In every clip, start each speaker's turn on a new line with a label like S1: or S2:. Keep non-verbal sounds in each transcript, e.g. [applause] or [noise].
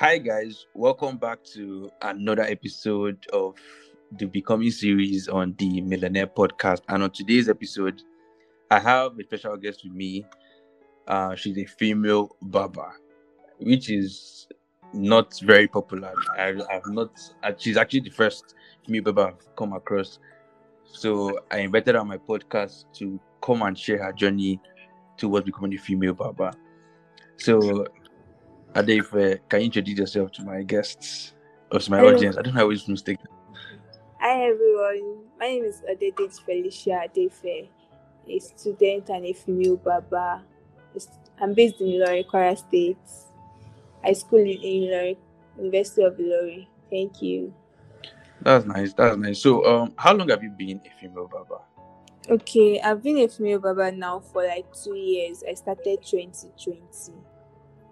S1: Hi, guys. Welcome back to another episode of the Becoming series on the Millionaire Podcast. And on today's episode, I have a special guest with me. Uh, she's a female barber, which is not very popular. I, have not. Uh, she's actually the first female barber I've come across. So I invited her on my podcast to come and share her journey towards becoming a female barber. So, Adefe, can you introduce yourself to my guests or to my
S2: Hello.
S1: audience? I don't know which mistake.
S2: Hi everyone, my name is Adedit Felicia Adefe, a student and a female barber. I'm based in Ilorin, Kwara State. I school in Ilorin, University of Ilorin. Thank you.
S1: That's nice. That's nice. So, um, how long have you been a female barber?
S2: Okay, I've been a female barber now for like two years. I started 2020.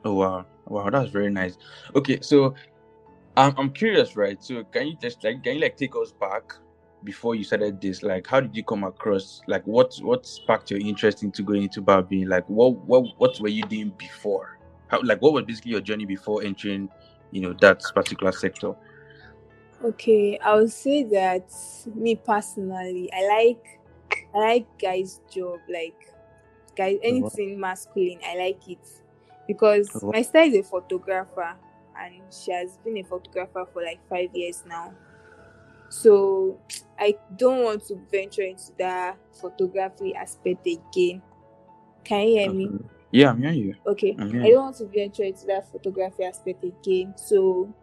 S1: Oh wow, wow, that's very nice. Okay, so I'm I'm curious, right? So can you just like can you like take us back before you started this? Like, how did you come across? Like, what what sparked your interest into going into barbering? Like, what what what were you doing before? How like what was basically your journey before entering, you know, that particular sector?
S2: Okay, I would say that me personally, I like I like guys' job, like guys
S1: uh-huh.
S2: anything masculine, I like it. Because
S1: Oh,
S2: my sister is a photographer and she has been a photographer for like five years now. So I don't want to venture into that photography aspect again. Can you hear me?
S1: Okay. Yeah, I'm hearing you.
S2: Okay.
S1: I'm
S2: I
S1: hearing you.
S2: don't want to venture into that photography aspect again. So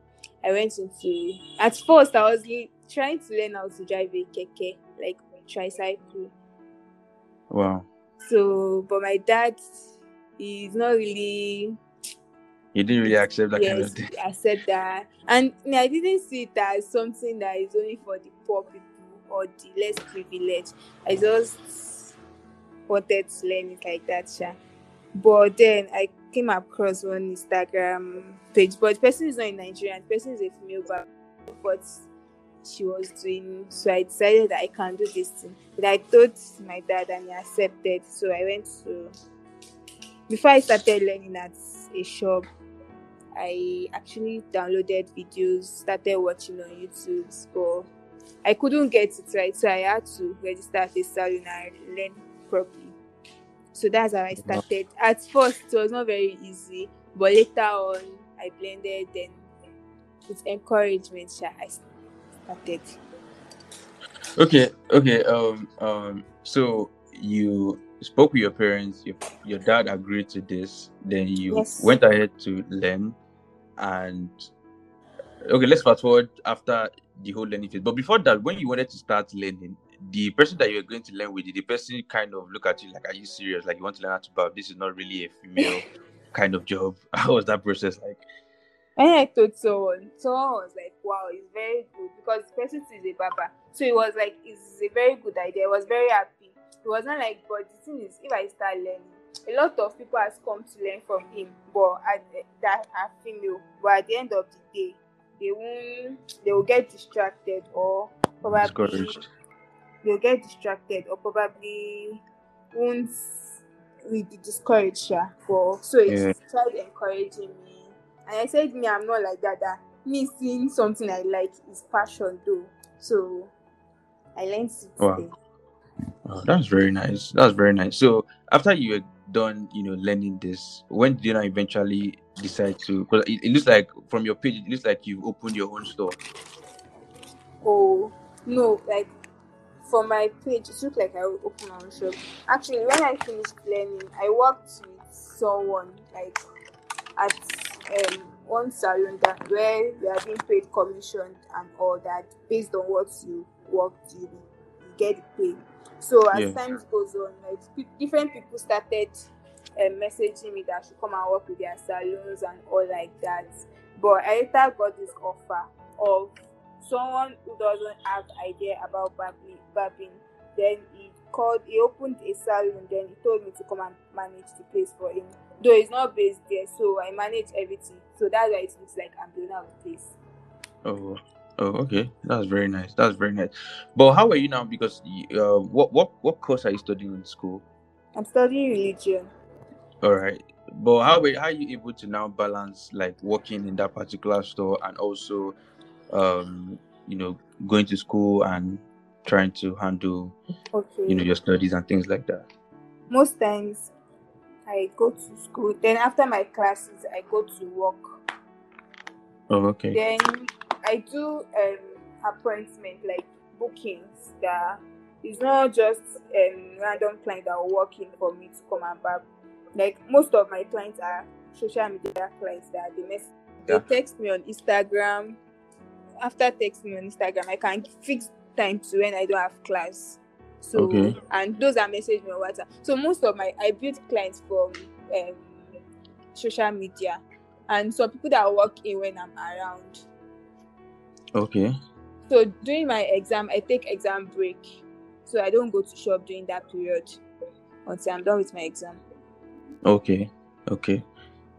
S2: I went into at first I was trying to learn how to drive a keke, like a tricycle.
S1: Wow.
S2: So but my dad is not really
S1: You didn't really accept that kind
S2: yes
S1: of thing.
S2: accept that. And I didn't see it as something that is only for the poor people or the less privileged. I just wanted to learn it like that, sha. But then I came across one Instagram page, but the person is not in Nigeria, the person is a female but she was doing so I decided that I can do this thing. But I told my dad and he accepted. So I went to before I started learning at a shop, I actually downloaded videos, started watching on YouTube, but I couldn't get it right, so I had to register at a salon and learn properly. So that's how I started. At first, it was not very easy, but later on, I blended. Then, with encouragement, I started.
S1: Okay, okay. Um, um. So you spoke with your parents. Your your dad agreed to this. Then you
S2: Yes.
S1: went ahead to learn, and okay. Let's fast forward after the whole learning phase. But before that, when you wanted to start learning, the person that you were going to learn with, did the person kind of look at you like, "Are you serious? Like you want to learn how to barb? This is not really a female [laughs] kind of job." [laughs] How was that process like?
S2: When I told someone, someone was like, "Wow, it's very good," because the person is a barber, so it was like it's a very good idea. I was very happy. It was not like, but the thing is, if I start learning, a lot of people has come to learn from him, but at, that are female. But at the end of the day, they won't, they will get distracted or probably
S1: Discouraged.
S2: they'll get distracted or probably won't will be discouraged. sha. But so he
S1: Yeah.
S2: tried encouraging me, and I said, "Me, I'm not like that. That me seeing something I like is passion, though." So I learned it.
S1: Wow. Oh, that's very nice. That's very nice. So after you were done, you know, learning this, when did you now eventually decide to? Because it, it looks like from your page, it looks like you've opened your own store.
S2: Oh no, like for my page, it looked like I will open my own shop. Actually, when I finished learning, I worked with someone like at um, one salon that where we are being paid commission and all that based on what you worked, you, you get pay. So as
S1: Yeah.
S2: time goes on, like different people started um, messaging me that I should come and work with their salons and all like that. But I later got this offer of someone who doesn't have idea about barbing, barbing. Then he called, he opened a salon. Then he told me to come and manage the place for him. Though it's not based there, so I manage everything. So that's why it looks like I'm doing owner of the place.
S1: Oh, oh, okay. That's very nice. That's very nice. But how are you now? Because uh, what what what course are you studying in school?
S2: I'm studying religion.
S1: All right. but how were- how are you able to now balance like working in that particular store and also um you know going to school and trying to handle
S2: Okay.
S1: you know your studies and things like that
S2: Most times I go to school. Then after my classes, I go to work.
S1: oh okay
S2: Then I do um appointment like bookings that it's not just um random clients that are working for me to come and back. Like most of my clients are social media clients that they mess
S1: Yeah.
S2: they text me on Instagram. After texting me on Instagram, I can fix time to when I don't have class. So
S1: Okay.
S2: and those are message me on WhatsApp. So most of my I build clients from um social media and some people that work in when I'm around.
S1: Okay
S2: So during my exam, I take exam break. So I don't go to shop during that period until I'm done with my exam.
S1: Okay, okay.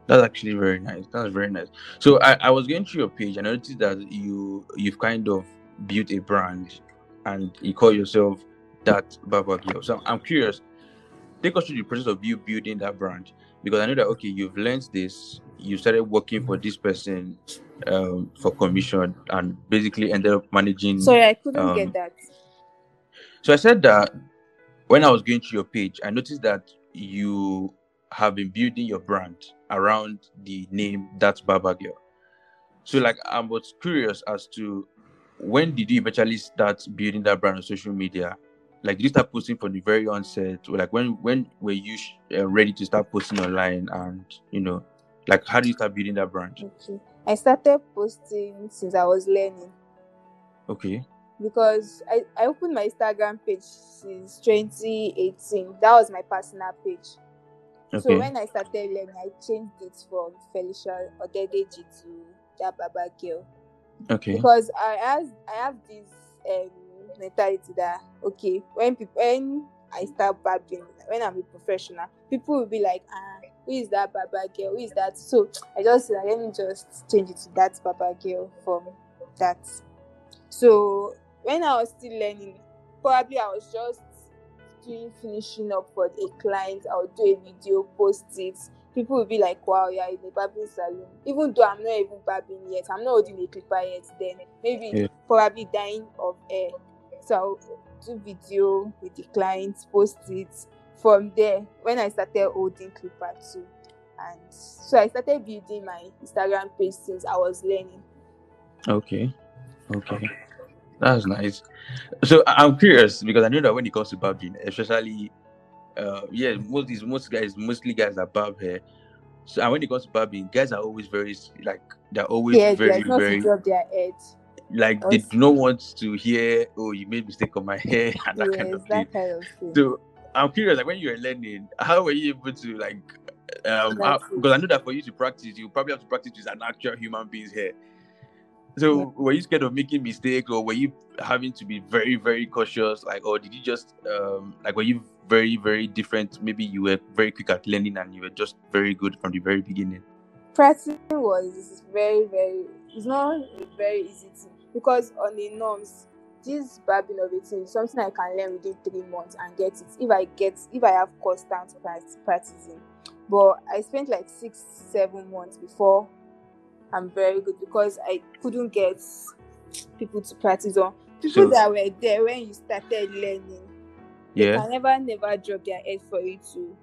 S1: That's actually very nice. That's very nice. So I, I was going through your page and I noticed that you you've kind of built a brand and you call yourself that Barber Girl. So I'm curious. Take us through the process of you building that brand because I know that okay, you've learned this, you started working for this person um, for commission and basically ended up managing
S2: Sorry, I couldn't
S1: Um,
S2: get that.
S1: so I said that when I was going through your page, I noticed that you have been building your brand around the name That's Barber Girl. So like I was curious as to when did you eventually start building that brand on social media? Like did you start posting from the very onset, or like when when were you sh- uh, ready to start posting online? And you know, like how do you start building that brand?
S2: Okay. I started posting since I was learning
S1: Okay,
S2: because I, I opened my Instagram page since 2018. That was my personal page.
S1: Okay.
S2: So when I started learning, I changed it from Felicia Odedeji to that Barber girl.
S1: okay,
S2: because I have I have this um, mentality that okay when people when I start babbling when I'm a professional people will be like ah who is that Barber girl who is that so I just let me just change it to that Barber girl from that so when I was still learning probably I was just doing finishing up for a client I would do a video post it people will be like, wow, you're in a barbing salon. Even though I'm not even barbing yet, I'm not holding a clipper yet, then maybe
S1: Yeah.
S2: probably dying of air. So I'll do video with the clients, post it. From there, when I started holding clipper too. And so I started building my Instagram page since I was learning.
S1: okay, okay. That's nice. So I- I'm curious because I know that when it comes to barbing, especially, uh, yeah, most these most guys, mostly guys that barb hair. So and when it comes to barbing, guys are always very like they're always
S2: Yeah,
S1: very
S2: like not
S1: very
S2: to drop their head.
S1: like they do not want to hear, oh, you made mistake on my [laughs] hair and that
S2: yes,
S1: kind of thing.
S2: kind of thing.
S1: So I'm curious, like when you were learning, how were you able to like, um, how- because I know that for you to practice, you probably have to practice with an actual human being's hair. So
S2: Yeah.
S1: were you scared of making mistakes, or were you having to be very, very cautious? Like, or did you just um, like were you very, very different? Maybe you were very quick at learning, and you were just very good from the very beginning.
S2: practicing was very very it's not very easy thing because on the norms this barbing of is something i can learn within three months and get it. If i get if i have constant prac- practicing. But i spent like six seven months before i'm very good because i couldn't get people to practice on. People
S1: So-
S2: that were there when you started learning they
S1: Yeah,
S2: can never never drop their head for you to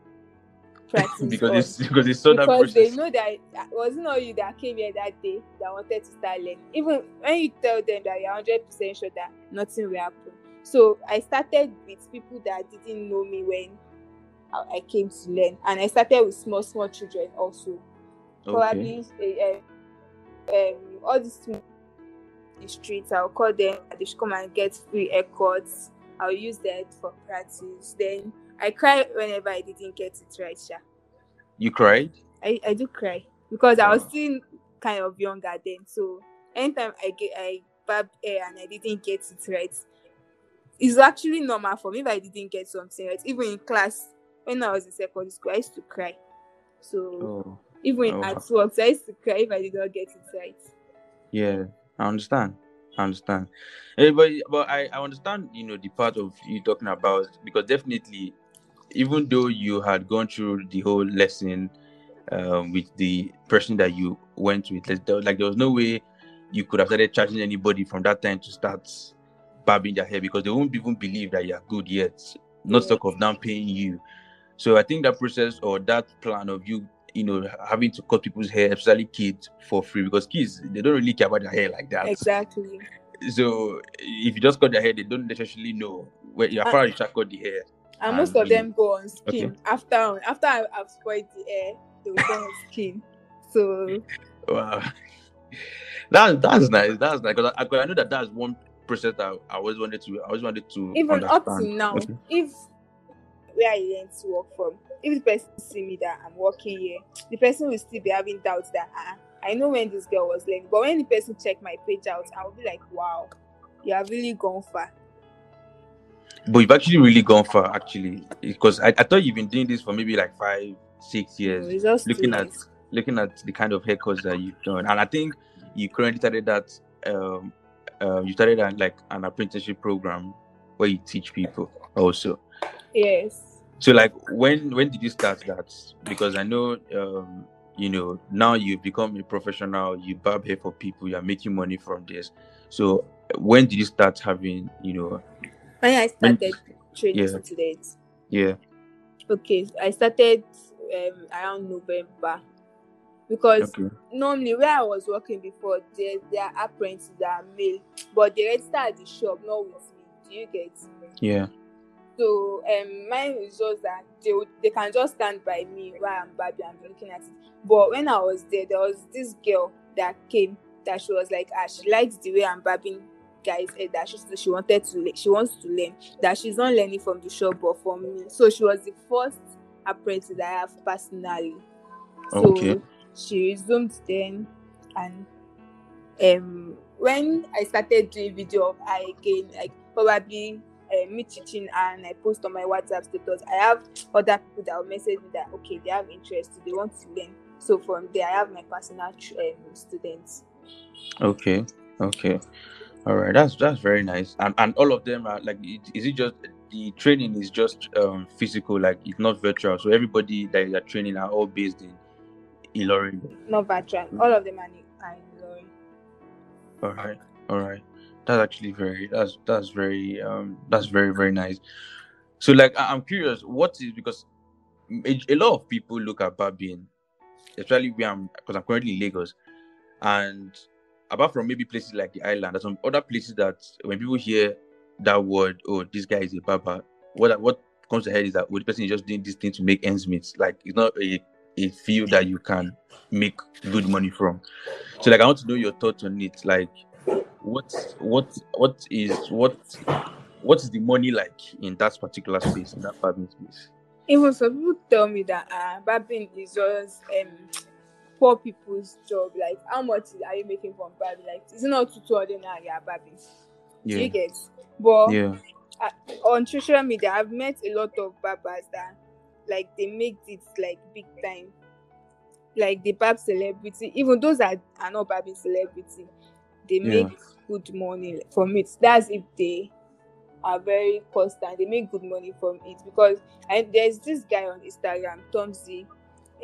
S2: practice [laughs]
S1: because
S2: on
S1: it's because it's so that
S2: because they know that it wasn't all you that came here that day that wanted to start learning. Even when you tell them that you're hundred percent sure that nothing will happen. So I started with people that didn't know me when I I came to learn, and I started with small small children also.
S1: Okay.
S2: Probably uh, um, all these the streets. I'll call them. They should come and get free haircuts. I'll use that for practice. Then I cry whenever I didn't get it right, Sha.
S1: You cried.
S2: I, I do cry because I was still kind of younger then. So anytime I get I barb hair and I didn't get it right, it's actually normal for me if I didn't get something right. Even in class, when I was in secondary school, I used to cry. So
S1: Oh.
S2: even
S1: Oh,
S2: at work, I used to cry if I did not get it right.
S1: Yeah, I understand. I understand. Eh, but but I, I understand, you know, the part of you talking about because definitely, even though you had gone through the whole lesson um, with the person that you went with. Like there, was no way you could have started charging anybody from that time to start barbing their hair because they won't even believe that you are good yet. Not talk of them paying you. So I think that process or that plan of you, you know, having to cut people's hair, especially kids, for free because kids they don't really care about their hair like that.
S2: Exactly.
S1: So if you just cut their hair, they don't necessarily know where you're
S2: Ah.
S1: far you cut the hair.
S2: And most of them go on skin after after I, I've spoiled the air they will go on skin. So
S1: Wow. [laughs] That's that's nice. That's nice because I, I know that that's one process that I always wanted to. I always wanted to
S2: even up to now,
S1: Okay.
S2: if where I learned to work from, if the person see me that I'm working here, the person will still be having doubts that ah, I know when this girl was learning. But when the person check my page out, I will be like, wow, you have really gone far.
S1: But you've actually really gone far, actually, because I, I thought you've been doing this for maybe like five, six years.
S2: Just
S1: looking at looking at the kind of haircuts that you've done, and I think you currently started that. Um, uh, you started like an apprenticeship program where you teach people also.
S2: yes.
S1: So like when when did you start that? Because I know um you know now you've become a professional, you barb hair for people, you're making money from this. So when did you start having, you know,
S2: When I
S1: When-
S2: started training
S1: Yeah.
S2: students,
S1: yeah,
S2: okay, I started um, around November because
S1: okay.
S2: normally where I was working before, there there are apprentices that are male, but they register at the shop, not with me. Do you get?
S1: Yeah.
S2: So um, mine is just that they would, they can just stand by me while I'm baby and looking at it. But when I was there, there was this girl that came that she was like, ah, she likes the way I'm babbing guys that she she wanted to she wants to learn that she's not learning from the shop but from me. So she was the first apprentice that I have personally. So
S1: Okay.
S2: she resumed then and um when I started doing video of I again, like probably uh, me teaching and I post on my WhatsApp status, I have other people that will message me that okay, they have interest, they want to learn. So from there, I have my personal um, students.
S1: Okay. Okay. All right. That's that's very nice. And and all of them are like it- is it just the training is just um physical, like it's not virtual. So everybody that you're training are all based in Ilorin.
S2: Not virtual. All of them are in, Ilorin.
S1: All right, all right. That's actually very that's that's very um that's very very nice. So like I- I'm curious, what is because a, a lot of people look at barbing, especially where I'm because I'm currently in Lagos, and apart from maybe places like the island, there's some other places that when people hear that word, oh, this guy is a barber, what what comes to head is that oh, the person is just doing this thing to make ends meet. Like it's not a a field that you can make good money from. So like I want to know your thoughts on it. Like what what what is what what is the money like in that particular space, in that barbing space?
S2: Even some people tell me that uh, barbing is just um poor people's job. Like, how much are you making from barbing? Like, is it not two hundred naira ah, barbing? Do
S1: Yeah.
S2: you get? But
S1: Yeah.
S2: on social media, I've met a lot of barbers that like they make it like big time. Like the barb celebrity, even those that are not barbing celebrity, they
S1: Yeah.
S2: make good money from it. That's if they are very constant. They make good money from it because and there's this guy on Instagram, Tom Z.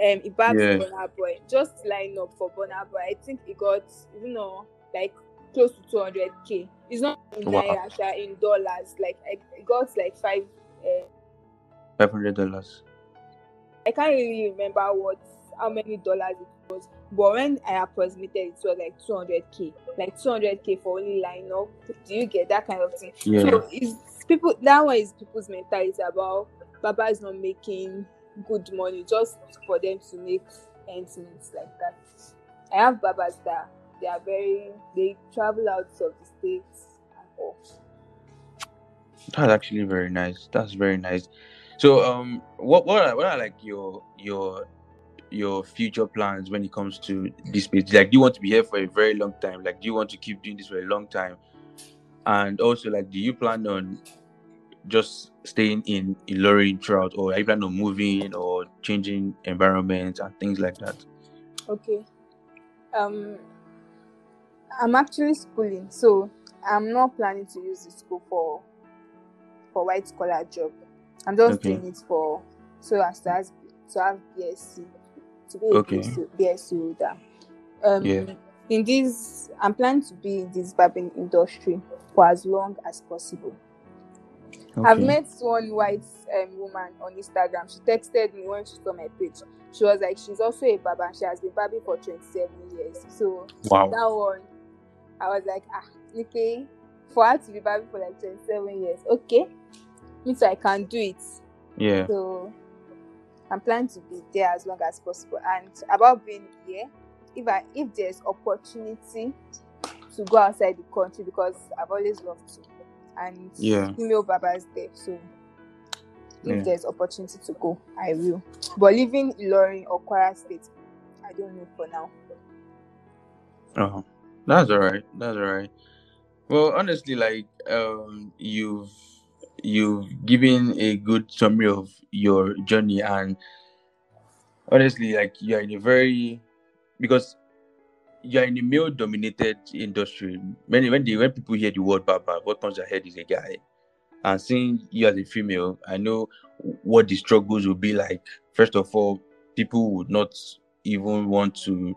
S2: Um, he barbs
S1: Yeah.
S2: Burna Boy. Just line up for Burna Boy. I think he got you know like close to 200k. It's not in
S1: Wow.
S2: naira, in dollars. Like I got like five. Uh,
S1: Five hundred dollars.
S2: I can't really remember what how many dollars it was, but when I approximated, it was like 200k, like 200k for only line up. Do you get that kind of thing?
S1: Yeah.
S2: So is people that one is people's mentality about Baba is not making good money just for them to make ends meet like that. I have Babas that they are very they travel out of the states and all.
S1: That's actually very nice. That's very nice. So um what what are what are like your your your future plans when it comes to this space? Like do you want to be here for a very long time? Like do you want to keep doing this for a long time? And also like do you plan on just staying in Ilorin throughout or are you plan on moving or changing environment and things like that?
S2: Okay. Um, I'm actually schooling, so I'm not planning to use the school for for white collar job. I'm just
S1: Okay.
S2: doing it for so as to have to have BSc. to be a
S1: Okay.
S2: BSc BSc holder. Um,
S1: Yeah.
S2: In this, I'm planning to be in this barbing industry for as long as possible. I've met one white um, woman on Instagram. She texted me when she saw my page. She was like, she's also a barber and she has been barbing for 27 years. So
S1: Wow.
S2: that one, I was like, ah, okay, for her to be barbing for like 27 years, okay, means I can do it.
S1: Yeah.
S2: So I'm planning to be there as long as possible. And about being here, if I if there's opportunity to go outside the country because I've always loved to, and
S1: Yeah.
S2: female barbers there, so if
S1: Yeah.
S2: there's opportunity to go, I will. But living in Ilorin or Kwara State, I don't know for now.
S1: Oh, that's all right. That's all right. Well, honestly, like um, you've you've given a good summary of your journey, and honestly, like you're in a very because you're in a male-dominated industry. Many when they when people hear the word barber, what comes to their head is a guy. And seeing you as a female, I know what the struggles will be like. First of all, people would not even want to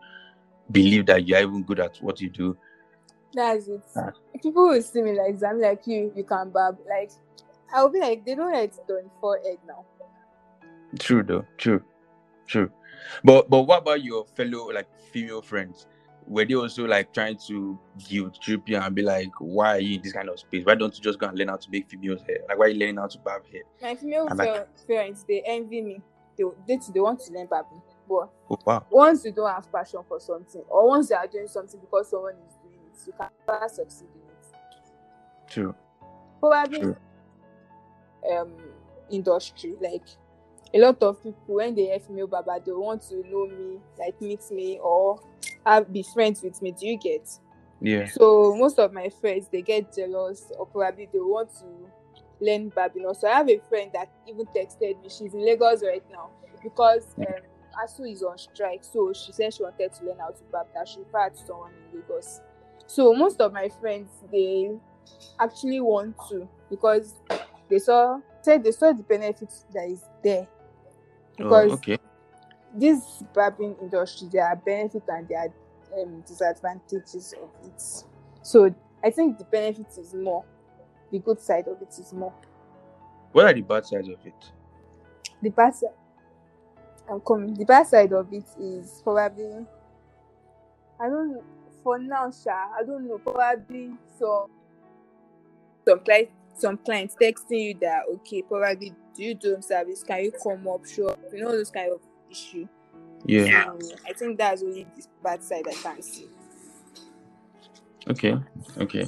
S1: believe that you're even good at what you do.
S2: That's it.
S1: Ah.
S2: People will see me like I'm like you, you can barb. Like I'll be like, they don't like done for egg now.
S1: True though, true, true. But but what about your fellow like female friends? Were they also like trying to guilt trip you and be like, why are you in this kind of space? Why don't you just go and learn how to make females hair? Like why are you learning how to barb hair?
S2: My female
S1: I'm like-
S2: fel- parents, they envy me. They, they, they want to learn barbing. But
S1: Oh wow.
S2: once you don't have passion for something, or once you are doing something because someone is doing it, you can never succeed in it.
S1: True.
S2: Probably
S1: True.
S2: um industry, like a lot of people when they hear female barber, they want to know me, like meet me or have be friends with me. Do you get?
S1: Yeah.
S2: So most of my friends they get jealous or probably they want to learn barbing. Also, I have a friend that even texted me. She's in Lagos right now because um, ASUU is on strike. So she said she wanted to learn how to barb. That she referred to someone in Lagos. So most of my friends they actually want to because they saw said they saw the benefits that is there
S1: Oh,
S2: because
S1: okay.
S2: this barbing industry there are benefits and there are um, disadvantages of it. So i think the benefit is more. The good side of it is more.
S1: What are the bad sides of it?
S2: the bad side i'm coming. The bad side of it is probably i don't know for now sha i don't know probably so some clients some clients texting you that okay probably do you do service? Can you come up? Sure. You know those kind of issue
S1: Yeah.
S2: So I think that's only the bad side I can see.
S1: Okay. Okay.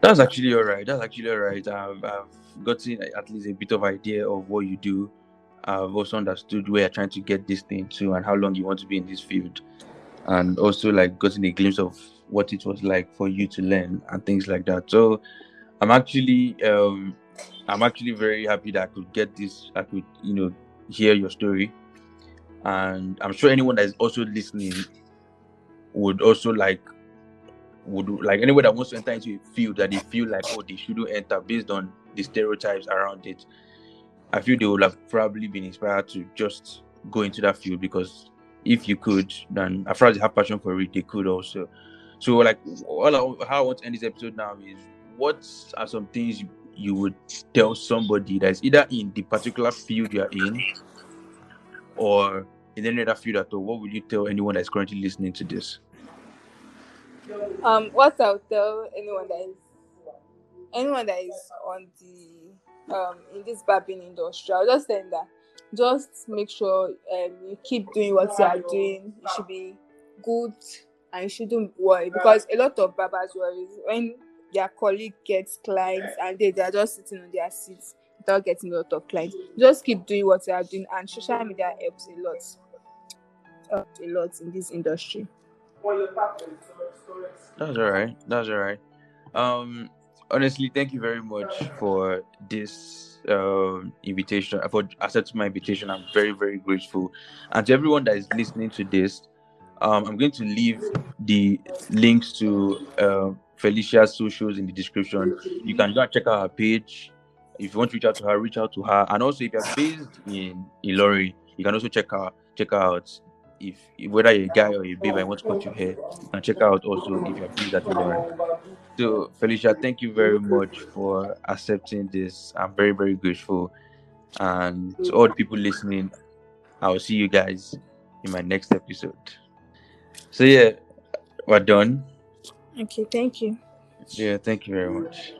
S1: That's actually all right. That's actually all right. I've, I've gotten at least a bit of idea of what you do. I've also understood where you're trying to get this thing to and how long you want to be in this field. And also like gotten a glimpse of what it was like for you to learn and things like that. So I'm actually um I'm actually very happy that I could get this, I could, you know, hear your story. And I'm sure anyone that is also listening would also like would like anyone that wants to enter into a field that they feel like oh they shouldn't enter based on the stereotypes around it. I feel they would have probably been inspired to just go into that field because if you could, then as far as they have passion for it, they could also. So like all I, how I want to end this episode now is what are some things you, would tell somebody that's either in the particular field you are in or in any other field at all? What would you tell anyone that's currently listening to this?
S2: Um, what I'll tell anyone that is anyone that is on the um in this barbing industry, I'll just them that just make sure um you keep doing what you are doing. You should be good and you shouldn't worry because a lot of barbers worry when their colleague gets clients and they, they are just sitting on their seats without getting a lot of clients. Just keep doing what you are doing and social media helps a lot. Helps a lot in this industry.
S1: That's all right. That's all right. Um, honestly, thank you very much for this um invitation. For accepting my invitation, I'm very, very grateful. And to everyone that is listening to this, um, I'm going to leave the links to uh, Felicia's socials in the description. You can go and check out her page. If you want to reach out to her, reach out to her. And also, if you're based in Ilorin, you can also check her check out. if whether you're a guy or a babe I want to cut your hair, and check out also if you're pleased at Lauren. So Felicia, thank you very much for accepting this. I'm very very grateful, and to all the people listening, I will see you guys in my next episode. So yeah, we're done.
S2: Okay, thank you.
S1: Yeah, thank you very much.